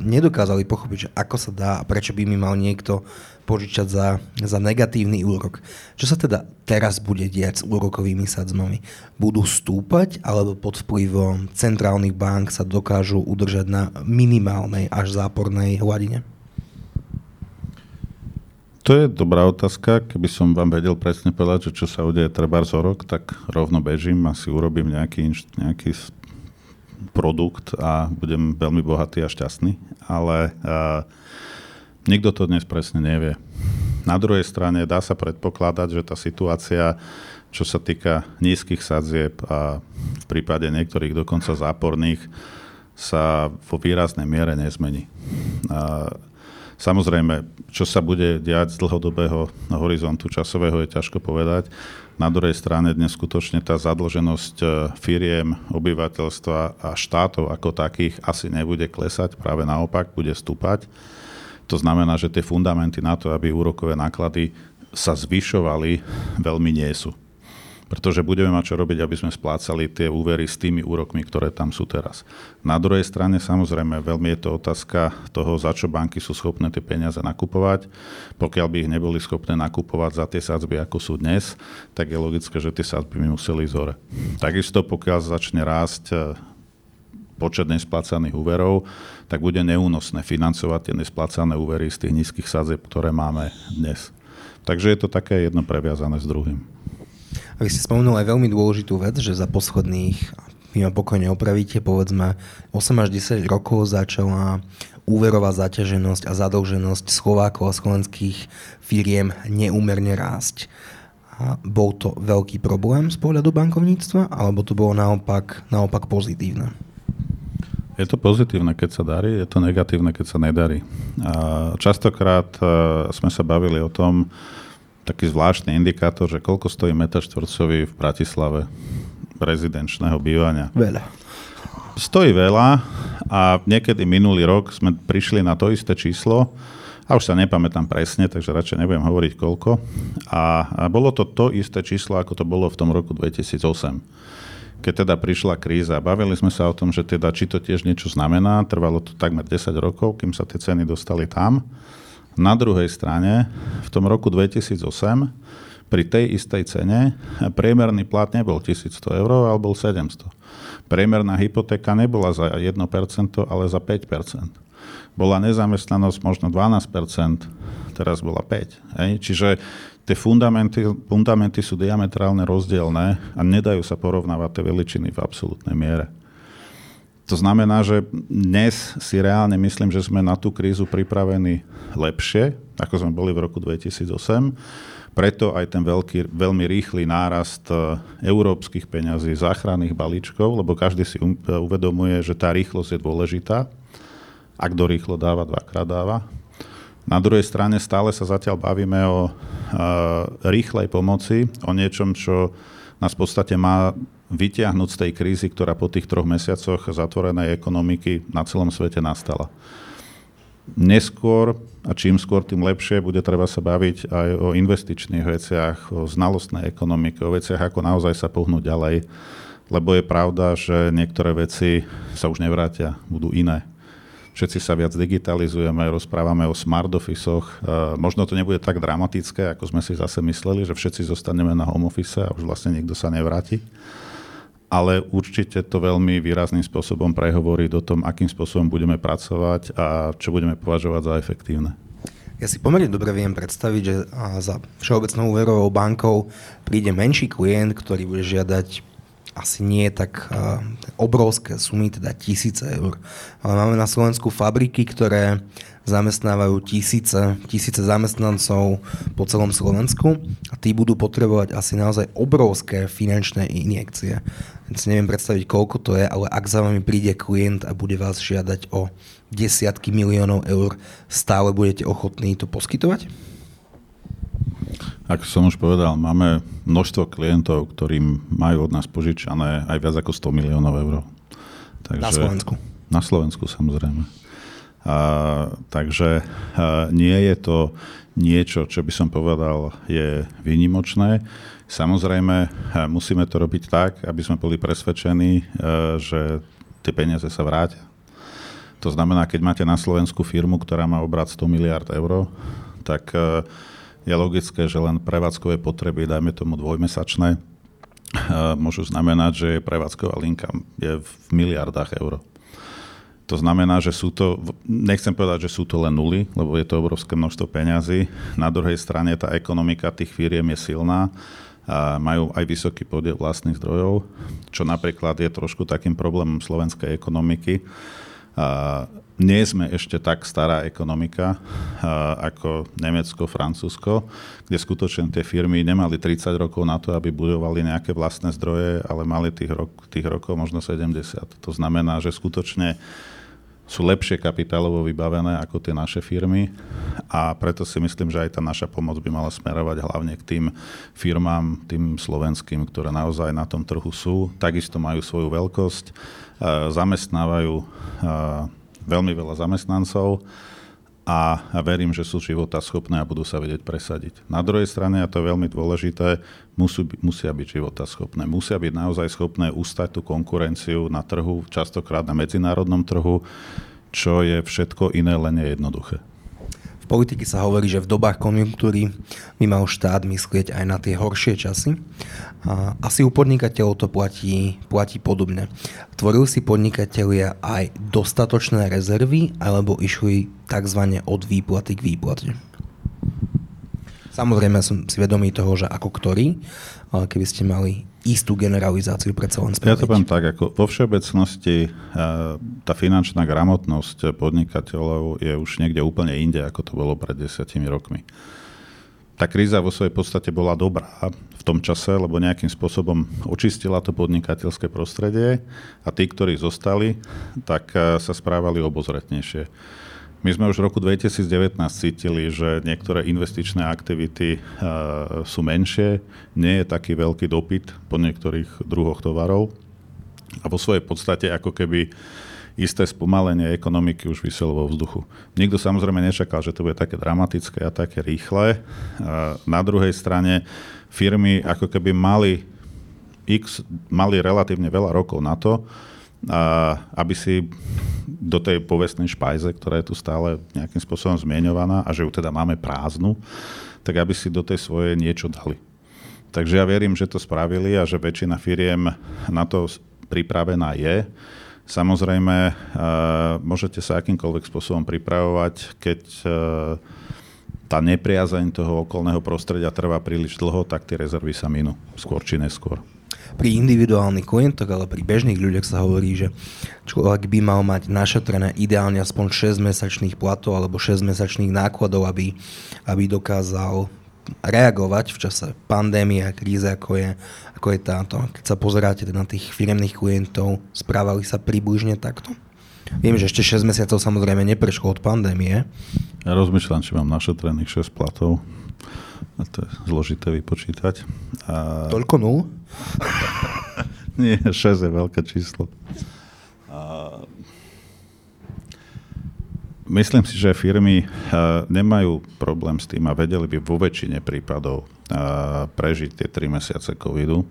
nedokázali pochopiť, že ako sa dá a prečo by mi mal niekto požičať za, za negatívny úrok. Čo sa teda teraz bude diať s úrokovými sadzmami? Budú stúpať alebo pod vplyvom centrálnych bank sa dokážu udržať na minimálnej až zápornej hladine? To je dobrá otázka. Keby som vám vedel presne povedať, že čo sa udeje treba za rok, tak rovno bežím a si urobím nejaký, nejaký produkt a budem veľmi bohatý a šťastný. Ale uh, nikto to dnes presne nevie. Na druhej strane dá sa predpokladať, že tá situácia, čo sa týka nízkych sadzieb a v prípade niektorých dokonca záporných, sa vo výraznej miere nezmení. Uh, Samozrejme, čo sa bude diať z dlhodobého horizontu časového je ťažko povedať. Na druhej strane dnes skutočne tá zadlženosť e, firiem, obyvateľstva a štátov ako takých asi nebude klesať, práve naopak bude stúpať. To znamená, že tie fundamenty na to, aby úrokové náklady sa zvyšovali, veľmi nie sú pretože budeme mať čo robiť, aby sme splácali tie úvery s tými úrokmi, ktoré tam sú teraz. Na druhej strane samozrejme veľmi je to otázka toho, za čo banky sú schopné tie peniaze nakupovať. Pokiaľ by ich neboli schopné nakupovať za tie sadzby, ako sú dnes, tak je logické, že tie sadzby by museli ísť hore. Takisto pokiaľ začne rásť e, počet nesplácaných úverov, tak bude neúnosné financovať tie nesplácané úvery z tých nízkych sadzieb, ktoré máme dnes. Takže je to také jedno previazané s druhým. Vy ste spomenuli aj veľmi dôležitú vec, že za posledných, vy ma pokojne opravíte, povedzme 8 až 10 rokov začala úverová zaťaženosť a zadlženosť Slovákov a slovenských firiem neúmerne rásť. A bol to veľký problém z pohľadu bankovníctva, alebo to bolo naopak, naopak pozitívne? Je to pozitívne, keď sa darí, je to negatívne, keď sa nedarí. A častokrát e, sme sa bavili o tom, taký zvláštny indikátor, že koľko stojí meter štvorcový v Bratislave rezidenčného bývania. Veľa. Stojí veľa a niekedy minulý rok sme prišli na to isté číslo a už sa nepamätám presne, takže radšej nebudem hovoriť koľko. A, a bolo to to isté číslo, ako to bolo v tom roku 2008 keď teda prišla kríza. Bavili sme sa o tom, že teda či to tiež niečo znamená. Trvalo to takmer 10 rokov, kým sa tie ceny dostali tam. Na druhej strane, v tom roku 2008 pri tej istej cene priemerný plat nebol 1100 eur, ale bol 700. Priemerná hypotéka nebola za 1%, ale za 5%. Bola nezamestnanosť možno 12%, teraz bola 5%. Hej? Čiže tie fundamenty, fundamenty sú diametrálne rozdielne a nedajú sa porovnávať tie veličiny v absolútnej miere. To znamená, že dnes si reálne myslím, že sme na tú krízu pripravení lepšie, ako sme boli v roku 2008. Preto aj ten veľký, veľmi rýchly nárast e, európskych peňazí, záchranných balíčkov, lebo každý si um, uvedomuje, že tá rýchlosť je dôležitá. A kto rýchlo dáva, dvakrát dáva. Na druhej strane stále sa zatiaľ bavíme o uh, rýchlej pomoci, o niečom, čo nás v podstate má vytiahnuť z tej krízy, ktorá po tých troch mesiacoch zatvorenej ekonomiky na celom svete nastala. Neskôr, a čím skôr, tým lepšie, bude treba sa baviť aj o investičných veciach, o znalostnej ekonomike, o veciach, ako naozaj sa pohnúť ďalej, lebo je pravda, že niektoré veci sa už nevrátia, budú iné. Všetci sa viac digitalizujeme, rozprávame o smart office Možno to nebude tak dramatické, ako sme si zase mysleli, že všetci zostaneme na home office a už vlastne nikto sa nevráti ale určite to veľmi výrazným spôsobom prehovorí do tom, akým spôsobom budeme pracovať a čo budeme považovať za efektívne. Ja si pomerne dobre viem predstaviť, že za Všeobecnou úverovou bankou príde menší klient, ktorý bude žiadať asi nie tak obrovské sumy, teda tisíce eur. Ale máme na Slovensku fabriky, ktoré zamestnávajú tisíce, tisíce zamestnancov po celom Slovensku a tí budú potrebovať asi naozaj obrovské finančné injekcie. Więc neviem predstaviť, koľko to je, ale ak za vami príde klient a bude vás žiadať o desiatky miliónov eur, stále budete ochotní to poskytovať? Ako som už povedal, máme množstvo klientov, ktorým majú od nás požičané aj viac ako 100 miliónov eur. Takže, na Slovensku? Na Slovensku, samozrejme. A, takže a, nie je to niečo, čo by som povedal, je výnimočné. Samozrejme, musíme to robiť tak, aby sme boli presvedčení, e, že tie peniaze sa vrátia. To znamená, keď máte na Slovensku firmu, ktorá má obrad 100 miliard eur, tak e, je logické, že len prevádzkové potreby, dajme tomu dvojmesačné, e, môžu znamenať, že prevádzková linka je v miliardách eur. To znamená, že sú to, nechcem povedať, že sú to len nuly, lebo je to obrovské množstvo peňazí. Na druhej strane tá ekonomika tých firiem je silná a majú aj vysoký podiel vlastných zdrojov, čo napríklad je trošku takým problémom slovenskej ekonomiky. A nie sme ešte tak stará ekonomika ako Nemecko, Francúzsko, kde skutočne tie firmy nemali 30 rokov na to, aby budovali nejaké vlastné zdroje, ale mali tých, rok, tých rokov možno 70. To znamená, že skutočne sú lepšie kapitálovo vybavené ako tie naše firmy a preto si myslím, že aj tá naša pomoc by mala smerovať hlavne k tým firmám, tým slovenským, ktoré naozaj na tom trhu sú, takisto majú svoju veľkosť, zamestnávajú veľmi veľa zamestnancov a verím, že sú života schopné a budú sa vedieť presadiť. Na druhej strane, a to je veľmi dôležité, musú, musia byť života schopné. Musia byť naozaj schopné ustať tú konkurenciu na trhu, častokrát na medzinárodnom trhu, čo je všetko iné, len nejednoduché. V politike sa hovorí, že v dobách konjunktúry by mal štát myslieť aj na tie horšie časy. A asi u podnikateľov to platí, platí podobne. Tvorili si podnikatelia aj dostatočné rezervy, alebo išli tzv. od výplaty k výplate? Samozrejme som si vedomý toho, že ako ktorý, ale keby ste mali istú generalizáciu predsa len spraviť. Ja to poviem tak, ako vo všeobecnosti eh, tá finančná gramotnosť podnikateľov je už niekde úplne inde, ako to bolo pred desiatimi rokmi. Tá kríza vo svojej podstate bola dobrá v tom čase, lebo nejakým spôsobom očistila to podnikateľské prostredie a tí, ktorí zostali, tak eh, sa správali obozretnejšie. My sme už v roku 2019 cítili, že niektoré investičné aktivity uh, sú menšie, nie je taký veľký dopyt po niektorých druhoch tovarov a vo svojej podstate ako keby isté spomalenie ekonomiky už vyselo vo vzduchu. Nikto samozrejme nečakal, že to bude také dramatické a také rýchle. Uh, na druhej strane firmy ako keby mali X, mali relatívne veľa rokov na to, aby si do tej povestnej špajze, ktorá je tu stále nejakým spôsobom zmieňovaná a že ju teda máme prázdnu, tak aby si do tej svojej niečo dali. Takže ja verím, že to spravili a že väčšina firiem na to pripravená je. Samozrejme, môžete sa akýmkoľvek spôsobom pripravovať, keď tá nepriazeň toho okolného prostredia trvá príliš dlho, tak tie rezervy sa minú, skôr či neskôr. Pri individuálnych klientoch, ale pri bežných ľuďoch sa hovorí, že človek by mal mať našetrené ideálne aspoň 6-mesačných platov alebo 6-mesačných nákladov, aby, aby dokázal reagovať v čase pandémie a kríze, ako je, ako je táto. Keď sa pozeráte na tých firemných klientov, správali sa približne takto? Viem, že ešte 6 mesiacov samozrejme neprešlo od pandémie. Ja rozmýšľam, či mám našetrených 6 platov. To je zložité vypočítať. A... Toľko nul? Nie, 6 je veľké číslo. A... Myslím si, že firmy nemajú problém s tým a vedeli by vo väčšine prípadov prežiť tie 3 mesiace covidu.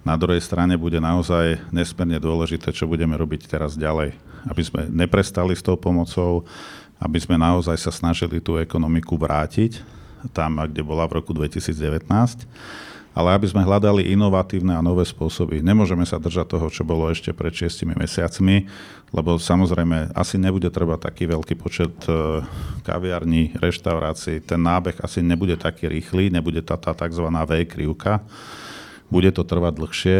Na druhej strane bude naozaj nesmierne dôležité, čo budeme robiť teraz ďalej. Aby sme neprestali s tou pomocou, aby sme naozaj sa snažili tú ekonomiku vrátiť tam, kde bola v roku 2019 ale aby sme hľadali inovatívne a nové spôsoby. Nemôžeme sa držať toho, čo bolo ešte pred šiestimi mesiacmi, lebo samozrejme asi nebude treba taký veľký počet e, kaviarní, reštaurácií. Ten nábeh asi nebude taký rýchly, nebude tá, tá tzv. V krivka bude to trvať dlhšie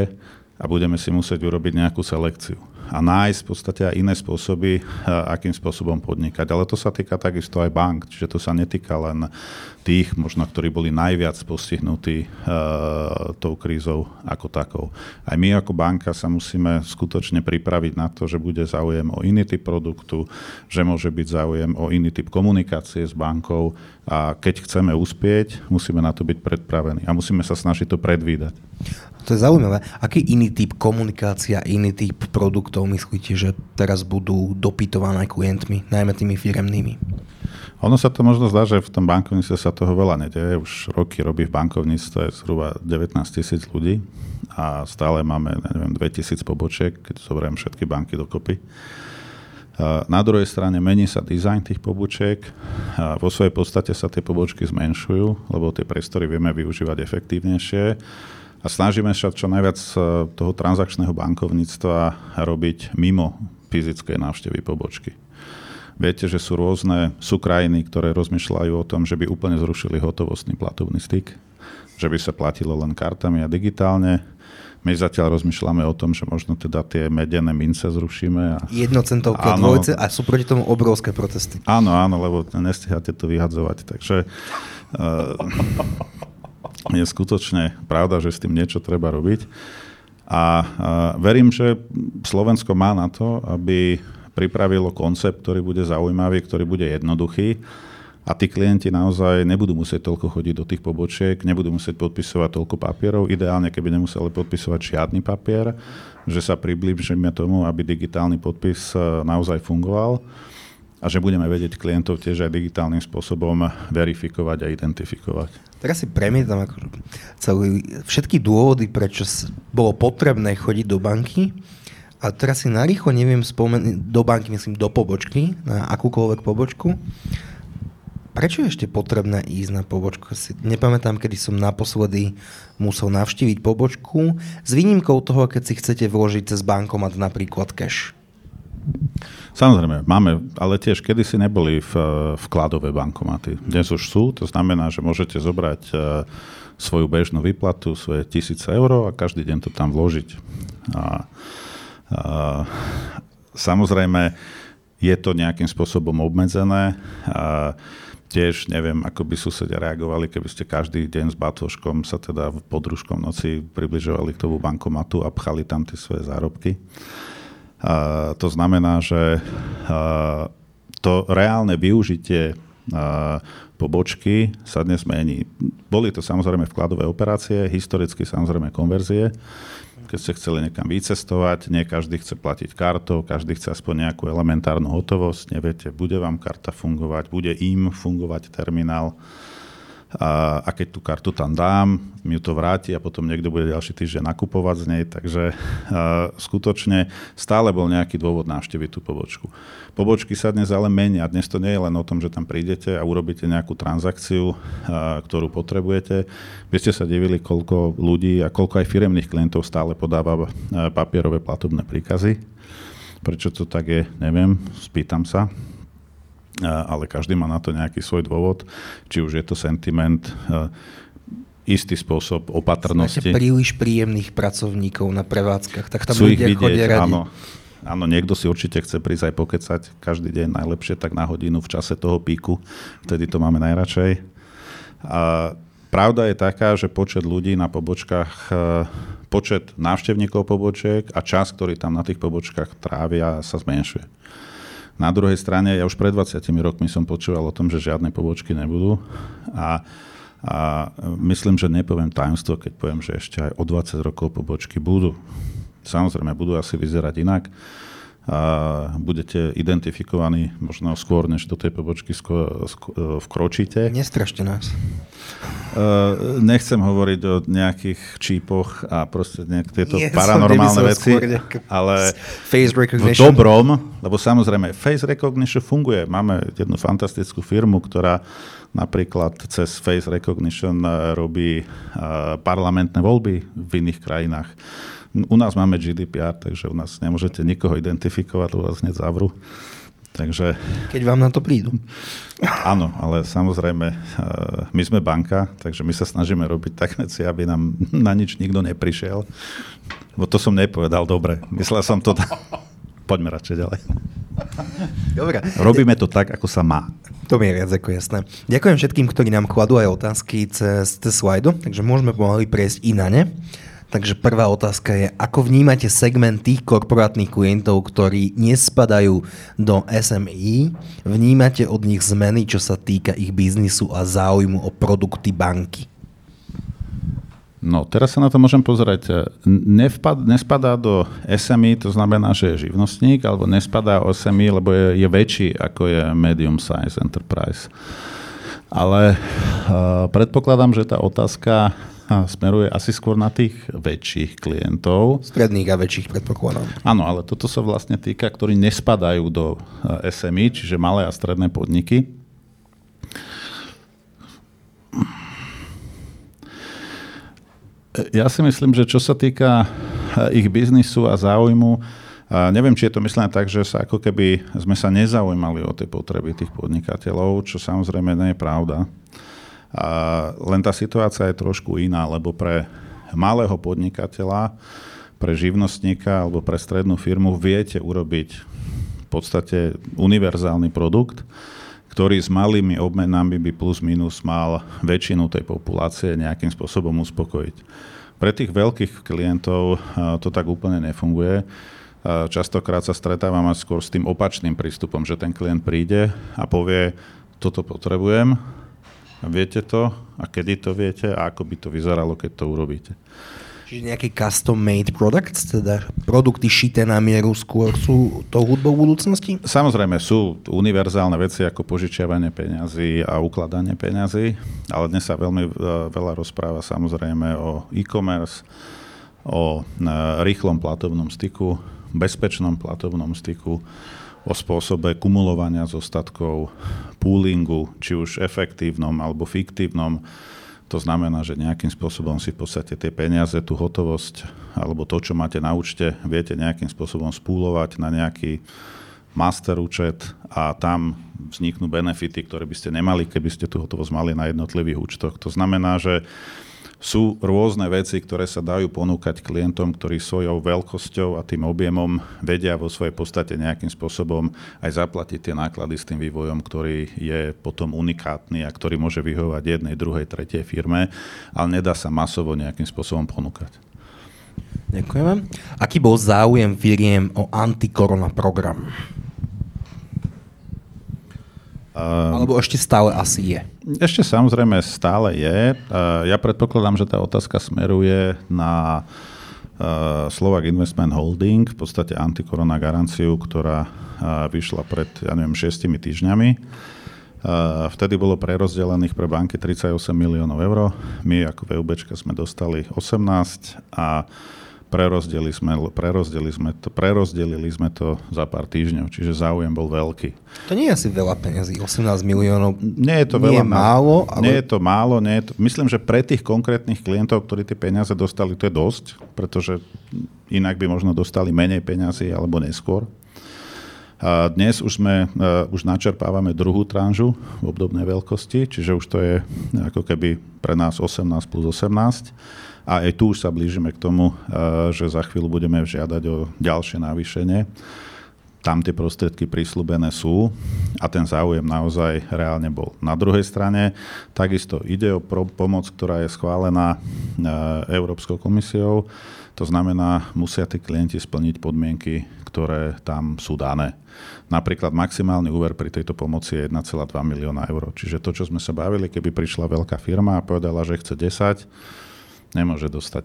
a budeme si musieť urobiť nejakú selekciu a nájsť v podstate aj iné spôsoby, akým spôsobom podnikať. Ale to sa týka takisto aj bank, čiže to sa netýka len tých, možno, ktorí boli najviac postihnutí uh, tou krízou ako takou. Aj my ako banka sa musíme skutočne pripraviť na to, že bude záujem o iný typ produktu, že môže byť záujem o iný typ komunikácie s bankou a keď chceme uspieť, musíme na to byť predpravení a musíme sa snažiť to predvídať. To je zaujímavé. Aký iný typ komunikácia, iný typ produktov myslíte, že teraz budú dopytované klientmi, najmä tými firemnými? Ono sa to možno zdá, že v tom bankovníctve sa toho veľa nedeje. Už roky robí v bankovníctve zhruba 19 tisíc ľudí a stále máme, neviem, 2000 pobočiek, keď zoberiem všetky banky dokopy. Na druhej strane mení sa dizajn tých pobočiek. Vo svojej podstate sa tie pobočky zmenšujú, lebo tie priestory vieme využívať efektívnejšie a snažíme sa čo najviac e, toho transakčného bankovníctva robiť mimo fyzickej návštevy pobočky. Viete, že sú rôzne, sú krajiny, ktoré rozmýšľajú o tom, že by úplne zrušili hotovostný platovný styk, že by sa platilo len kartami a digitálne. My zatiaľ rozmýšľame o tom, že možno teda tie medené mince zrušíme. A... Jednocentovky a dvojce a sú proti tomu obrovské protesty. Áno, áno, lebo nestiháte to vyhadzovať. Takže uh, je skutočne pravda, že s tým niečo treba robiť. A, a verím, že Slovensko má na to, aby pripravilo koncept, ktorý bude zaujímavý, ktorý bude jednoduchý a tí klienti naozaj nebudú musieť toľko chodiť do tých pobočiek, nebudú musieť podpisovať toľko papierov, ideálne keby nemuseli podpisovať žiadny papier, že sa priblížime tomu, aby digitálny podpis e, naozaj fungoval a že budeme vedieť klientov tiež aj digitálnym spôsobom verifikovať a identifikovať. Teraz si premietam ako celý, všetky dôvody, prečo bolo potrebné chodiť do banky a teraz si narýchlo neviem spomenúť do banky, myslím do pobočky, na akúkoľvek pobočku. Prečo je ešte potrebné ísť na pobočku? Si nepamätám, kedy som naposledy musel navštíviť pobočku, s výnimkou toho, keď si chcete vložiť cez bankomat napríklad cash. Samozrejme, máme, ale tiež kedysi neboli v, vkladové bankomaty. Dnes už sú, to znamená, že môžete zobrať e, svoju bežnú výplatu, svoje tisíce eur a každý deň to tam vložiť. A, samozrejme, je to nejakým spôsobom obmedzené. A, tiež neviem, ako by susedia reagovali, keby ste každý deň s batoškom sa teda v podružkom noci približovali k tomu bankomatu a pchali tam tie svoje zárobky to znamená, že to reálne využitie pobočky sa dnes mení. Boli to samozrejme vkladové operácie, historicky samozrejme konverzie. Keď ste chceli niekam vycestovať, nie každý chce platiť kartou, každý chce aspoň nejakú elementárnu hotovosť. Neviete, bude vám karta fungovať, bude im fungovať terminál. A, a keď tú kartu tam dám, mi ju to vráti a potom niekto bude ďalší týždeň nakupovať z nej, takže a, skutočne stále bol nejaký dôvod návštevy tú pobočku. Pobočky sa dnes ale menia. Dnes to nie je len o tom, že tam prídete a urobíte nejakú transakciu, a, ktorú potrebujete. Vy ste sa divili, koľko ľudí a koľko aj firemných klientov stále podáva papierové platobné príkazy. Prečo to tak je, neviem, spýtam sa ale každý má na to nejaký svoj dôvod, či už je to sentiment, istý spôsob opatrnosti. Máte príliš príjemných pracovníkov na prevádzkach, tak tam Sú ľudia chodia radi. Áno, áno, niekto si určite chce prísť aj pokecať každý deň najlepšie tak na hodinu v čase toho píku, vtedy to máme najradšej. A pravda je taká, že počet ľudí na pobočkách, počet návštevníkov pobočiek a čas, ktorý tam na tých pobočkách trávia, sa zmenšuje. Na druhej strane, ja už pred 20 rokmi som počúval o tom, že žiadne pobočky nebudú a, a myslím, že nepoviem tajomstvo, keď poviem, že ešte aj o 20 rokov pobočky budú. Samozrejme, budú asi vyzerať inak a budete identifikovaní možno skôr, než do tej pobočky skôr, skôr, vkročíte. Nestrašte nás. Uh, nechcem hovoriť o nejakých čípoch a proste nejak tieto Nie, paranormálne veci, ale face v dobrom, lebo samozrejme face recognition funguje. Máme jednu fantastickú firmu, ktorá napríklad cez face recognition eh, robí uh, parlamentné voľby v iných krajinách u nás máme GDPR, takže u nás nemôžete nikoho identifikovať, lebo vás hneď zavrú. Takže... Keď vám na to prídu. Áno, ale samozrejme, eh, my sme banka, takže my sa snažíme robiť tak veci, aby nám na nič nikto neprišiel. Bo to som nepovedal dobre. Myslel som to... Poďme radšej ďalej. Dobre. Robíme to tak, ako sa má. To mi je viac ako jasné. Ďakujem všetkým, ktorí nám kladú aj otázky cez, cez slajdu, takže môžeme pomaly prejsť i na ne. Takže prvá otázka je, ako vnímate segment tých korporátnych klientov, ktorí nespadajú do SMI? Vnímate od nich zmeny, čo sa týka ich biznisu a záujmu o produkty banky? No, teraz sa na to môžem pozerať. Nevpad, nespadá do SMI, to znamená, že je živnostník, alebo nespadá do SMI, lebo je, je väčší ako je medium size enterprise. Ale uh, predpokladám, že tá otázka smeruje asi skôr na tých väčších klientov. Stredných a väčších predpokladám. Áno, ale toto sa vlastne týka, ktorí nespadajú do eh, SMI, čiže malé a stredné podniky. Ja si myslím, že čo sa týka eh, ich biznisu a záujmu, a neviem, či je to myslené tak, že sa ako keby sme sa nezaujímali o tie potreby tých podnikateľov, čo samozrejme nie je pravda. A len tá situácia je trošku iná, lebo pre malého podnikateľa, pre živnostníka alebo pre strednú firmu viete urobiť v podstate univerzálny produkt, ktorý s malými obmenami by plus minus mal väčšinu tej populácie nejakým spôsobom uspokojiť. Pre tých veľkých klientov to tak úplne nefunguje. Častokrát sa stretávam skôr s tým opačným prístupom, že ten klient príde a povie, toto potrebujem, Viete to a kedy to viete a ako by to vyzeralo, keď to urobíte. Čiže nejaké custom-made products, teda produkty šité na mieru skôr sú to hudbou budúcnosti? Samozrejme sú univerzálne veci ako požičiavanie peňazí a ukladanie peňazí, ale dnes sa veľmi e, veľa rozpráva samozrejme o e-commerce, o e, rýchlom platovnom styku, bezpečnom platovnom styku, o spôsobe kumulovania zostatkov, poolingu, či už efektívnom alebo fiktívnom. To znamená, že nejakým spôsobom si v podstate tie peniaze, tú hotovosť alebo to, čo máte na účte, viete nejakým spôsobom spúlovať na nejaký master účet a tam vzniknú benefity, ktoré by ste nemali, keby ste tú hotovosť mali na jednotlivých účtoch. To znamená, že sú rôzne veci, ktoré sa dajú ponúkať klientom, ktorí svojou veľkosťou a tým objemom vedia vo svojej podstate nejakým spôsobom aj zaplatiť tie náklady s tým vývojom, ktorý je potom unikátny a ktorý môže vyhovať jednej, druhej, tretej firme, ale nedá sa masovo nejakým spôsobom ponúkať. Ďakujeme. Aký bol záujem firiem o antikorona program? Um, Alebo ešte stále asi je? Ešte samozrejme stále je. Uh, ja predpokladám, že tá otázka smeruje na uh, Slovak Investment Holding, v podstate antikorona garanciu, ktorá uh, vyšla pred, ja neviem, šiestimi týždňami. Vtedy bolo prerozdelených pre banky 38 miliónov eur. My ako VUBčka sme dostali 18 a Prerozdelili sme, prerozdelili, sme to, prerozdelili sme to za pár týždňov, čiže záujem bol veľký. To nie je asi veľa peniazí, 18 miliónov. Nie je to nie veľa. Je málo, ale... Nie je to málo. Nie je to, myslím, že pre tých konkrétnych klientov, ktorí tie peniaze dostali, to je dosť, pretože inak by možno dostali menej peniazy alebo neskôr. A dnes už, sme, uh, už načerpávame druhú tranžu v obdobnej veľkosti, čiže už to je ako keby pre nás 18 plus 18 a aj tu už sa blížime k tomu, eh, že za chvíľu budeme žiadať o ďalšie navýšenie. Tam tie prostriedky prislúbené sú a ten záujem naozaj reálne bol. Na druhej strane takisto ide o pomoc, ktorá je schválená Európskou komisiou. To znamená, musia tí klienti splniť podmienky, ktoré tam sú dané. Napríklad maximálny úver pri tejto pomoci je 1,2 milióna eur. Čiže to, čo sme sa bavili, keby prišla veľká firma a povedala, že chce 10, nemôže dostať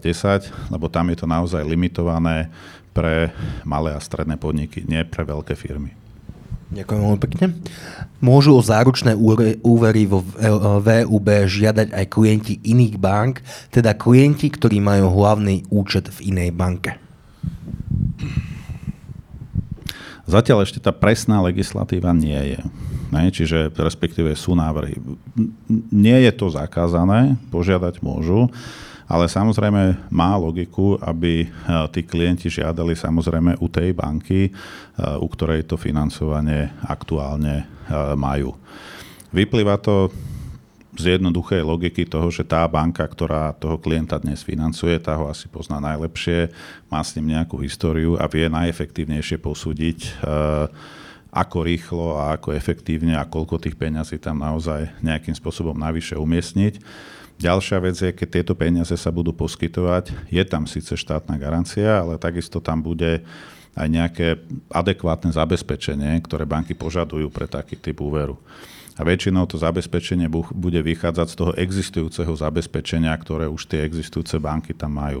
10, lebo tam je to naozaj limitované pre malé a stredné podniky, nie pre veľké firmy. Ďakujem veľmi pekne. Môžu o záručné úvery vo VUB žiadať aj klienti iných bank, teda klienti, ktorí majú hlavný účet v inej banke? Zatiaľ ešte tá presná legislatíva nie je. Ne? Čiže respektíve sú návrhy. Nie je to zakázané, požiadať môžu, ale samozrejme má logiku, aby e, tí klienti žiadali samozrejme u tej banky, e, u ktorej to financovanie aktuálne e, majú. Vyplýva to z jednoduchej logiky toho, že tá banka, ktorá toho klienta dnes financuje, tá ho asi pozná najlepšie, má s ním nejakú históriu a vie najefektívnejšie posúdiť, ako rýchlo a ako efektívne a koľko tých peňazí tam naozaj nejakým spôsobom navyše umiestniť. Ďalšia vec je, keď tieto peniaze sa budú poskytovať, je tam síce štátna garancia, ale takisto tam bude aj nejaké adekvátne zabezpečenie, ktoré banky požadujú pre taký typ úveru. A väčšinou to zabezpečenie bude vychádzať z toho existujúceho zabezpečenia, ktoré už tie existujúce banky tam majú.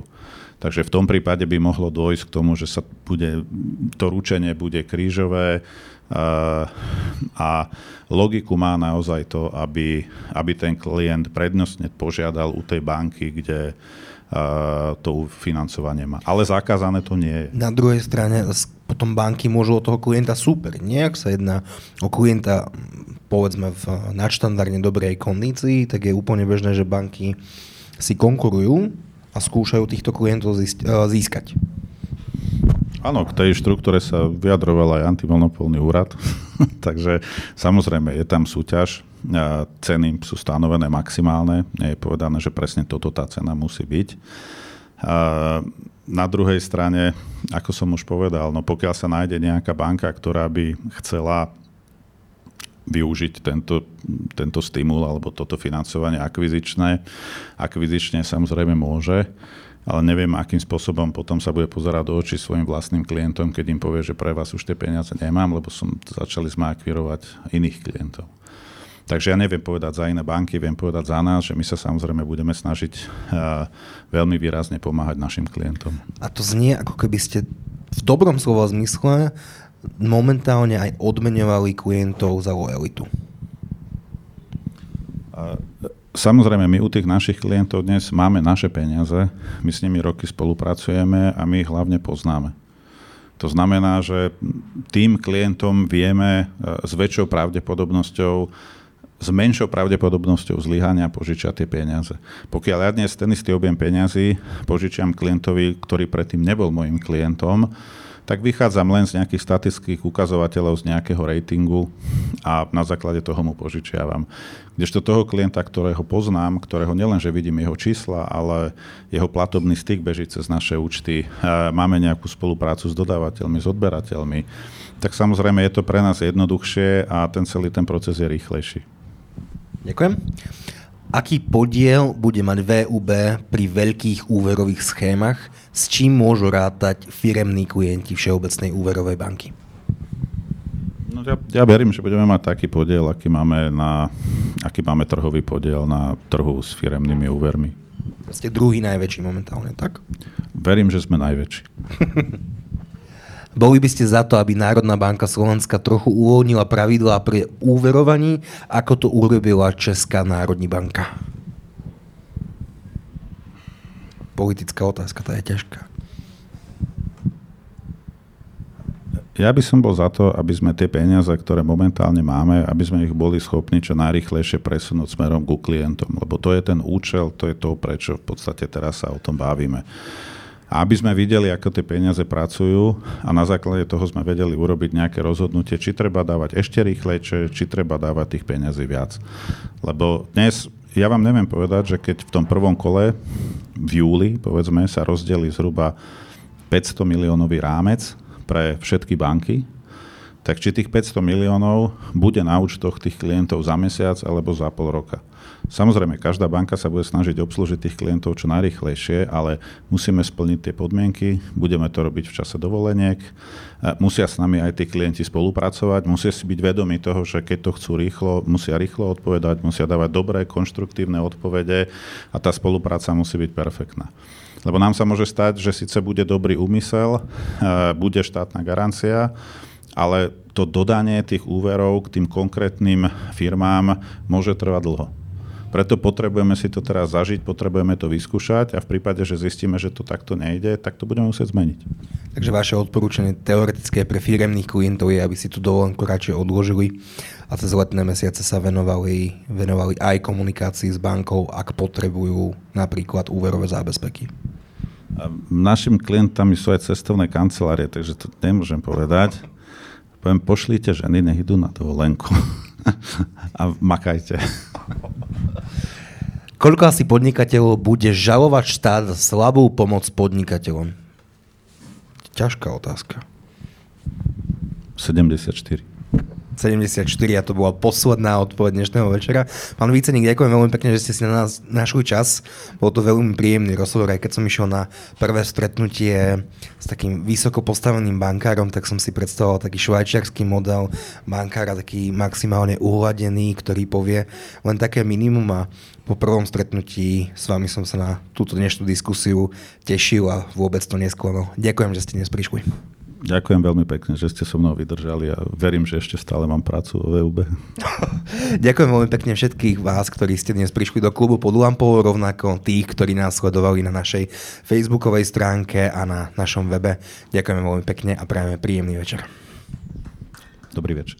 Takže v tom prípade by mohlo dôjsť k tomu, že sa bude, to ručenie bude krížové, a logiku má naozaj to, aby, aby ten klient prednostne požiadal u tej banky, kde to financovanie má. Ale zakázané to nie je. Na druhej strane potom banky môžu od toho klienta super. Nie, ak sa jedná o klienta povedzme v nadštandardne dobrej kondícii, tak je úplne bežné, že banky si konkurujú a skúšajú týchto klientov získať. Áno, k tej štruktúre sa vyjadroval aj antimonopolný úrad, takže samozrejme je tam súťaž, ceny sú stanovené maximálne, nie je povedané, že presne toto tá cena musí byť. Na druhej strane, ako som už povedal, no pokiaľ sa nájde nejaká banka, ktorá by chcela využiť tento, tento stimul alebo toto financovanie akvizičné, akvizične samozrejme môže, ale neviem, akým spôsobom potom sa bude pozerať do očí svojim vlastným klientom, keď im povie, že pre vás už tie peniaze nemám, lebo som začali sme akvirovať iných klientov. Takže ja neviem povedať za iné banky, viem povedať za nás, že my sa samozrejme budeme snažiť uh, veľmi výrazne pomáhať našim klientom. A to znie, ako keby ste v dobrom slova zmysle momentálne aj odmeňovali klientov za lojalitu. Samozrejme, my u tých našich klientov dnes máme naše peniaze, my s nimi roky spolupracujeme a my ich hlavne poznáme. To znamená, že tým klientom vieme e, s väčšou pravdepodobnosťou s menšou pravdepodobnosťou zlyhania požičať tie peniaze. Pokiaľ ja dnes ten istý objem peniazy požičiam klientovi, ktorý predtým nebol môjim klientom, tak vychádzam len z nejakých statických ukazovateľov z nejakého ratingu a na základe toho mu požičiavam. Kdežto toho klienta, ktorého poznám, ktorého nielenže vidím jeho čísla, ale jeho platobný styk beží cez naše účty, máme nejakú spoluprácu s dodávateľmi, s odberateľmi, tak samozrejme je to pre nás jednoduchšie a ten celý ten proces je rýchlejší. Ďakujem. Aký podiel bude mať VUB pri veľkých úverových schémach, s čím môžu rátať firemní klienti Všeobecnej úverovej banky? No ja, ja verím, že budeme mať taký podiel, aký máme, na, aký máme trhový podiel na trhu s firemnými úvermi. Ste druhý najväčší momentálne, tak? Verím, že sme najväčší. Boli by ste za to, aby Národná banka Slovenska trochu uvoľnila pravidlá pri úverovaní, ako to urobila Česká národní banka? Politická otázka, tá je ťažká. Ja by som bol za to, aby sme tie peniaze, ktoré momentálne máme, aby sme ich boli schopní čo najrychlejšie presunúť smerom ku klientom, lebo to je ten účel, to je to, prečo v podstate teraz sa o tom bavíme. A aby sme videli, ako tie peniaze pracujú a na základe toho sme vedeli urobiť nejaké rozhodnutie, či treba dávať ešte rýchlejšie, či treba dávať tých peniazí viac. Lebo dnes, ja vám neviem povedať, že keď v tom prvom kole v júli, povedzme, sa rozdeli zhruba 500 miliónový rámec, pre všetky banky, tak či tých 500 miliónov bude na účtoch tých klientov za mesiac alebo za pol roka. Samozrejme, každá banka sa bude snažiť obslužiť tých klientov čo najrychlejšie, ale musíme splniť tie podmienky, budeme to robiť v čase dovoleniek, musia s nami aj tí klienti spolupracovať, musia si byť vedomi toho, že keď to chcú rýchlo, musia rýchlo odpovedať, musia dávať dobré, konštruktívne odpovede a tá spolupráca musí byť perfektná. Lebo nám sa môže stať, že síce bude dobrý úmysel, bude štátna garancia, ale to dodanie tých úverov k tým konkrétnym firmám môže trvať dlho. Preto potrebujeme si to teraz zažiť, potrebujeme to vyskúšať a v prípade, že zistíme, že to takto nejde, tak to budeme musieť zmeniť. Takže vaše odporúčanie teoretické pre firemných klientov je, aby si tú dovolenku radšej odložili a cez letné mesiace sa venovali, venovali aj komunikácii s bankou, ak potrebujú napríklad úverové zábezpeky. Našim klientami sú aj cestovné kancelárie, takže to nemôžem povedať. Poviem, pošlite ženy, nech idú na dovolenku a makajte. Koľko asi podnikateľov bude žalovať štát za slabú pomoc podnikateľom? Ťažká otázka. 74. 74 a to bola posledná odpoveď dnešného večera. Pán Víceník, ďakujem veľmi pekne, že ste si na nás našli čas. Bol to veľmi príjemný rozhovor, aj keď som išiel na prvé stretnutie s takým vysoko postaveným bankárom, tak som si predstavoval taký švajčiarsky model bankára, taký maximálne uhladený, ktorý povie len také minimum a po prvom stretnutí s vami som sa na túto dnešnú diskusiu tešil a vôbec to nesklamal. Ďakujem, že ste dnes prišli. Ďakujem veľmi pekne, že ste so mnou vydržali a verím, že ešte stále mám prácu o VUB. Ďakujem veľmi pekne všetkých vás, ktorí ste dnes prišli do klubu pod lampou, rovnako tých, ktorí nás sledovali na našej facebookovej stránke a na našom webe. Ďakujeme veľmi pekne a prajeme príjemný večer. Dobrý večer.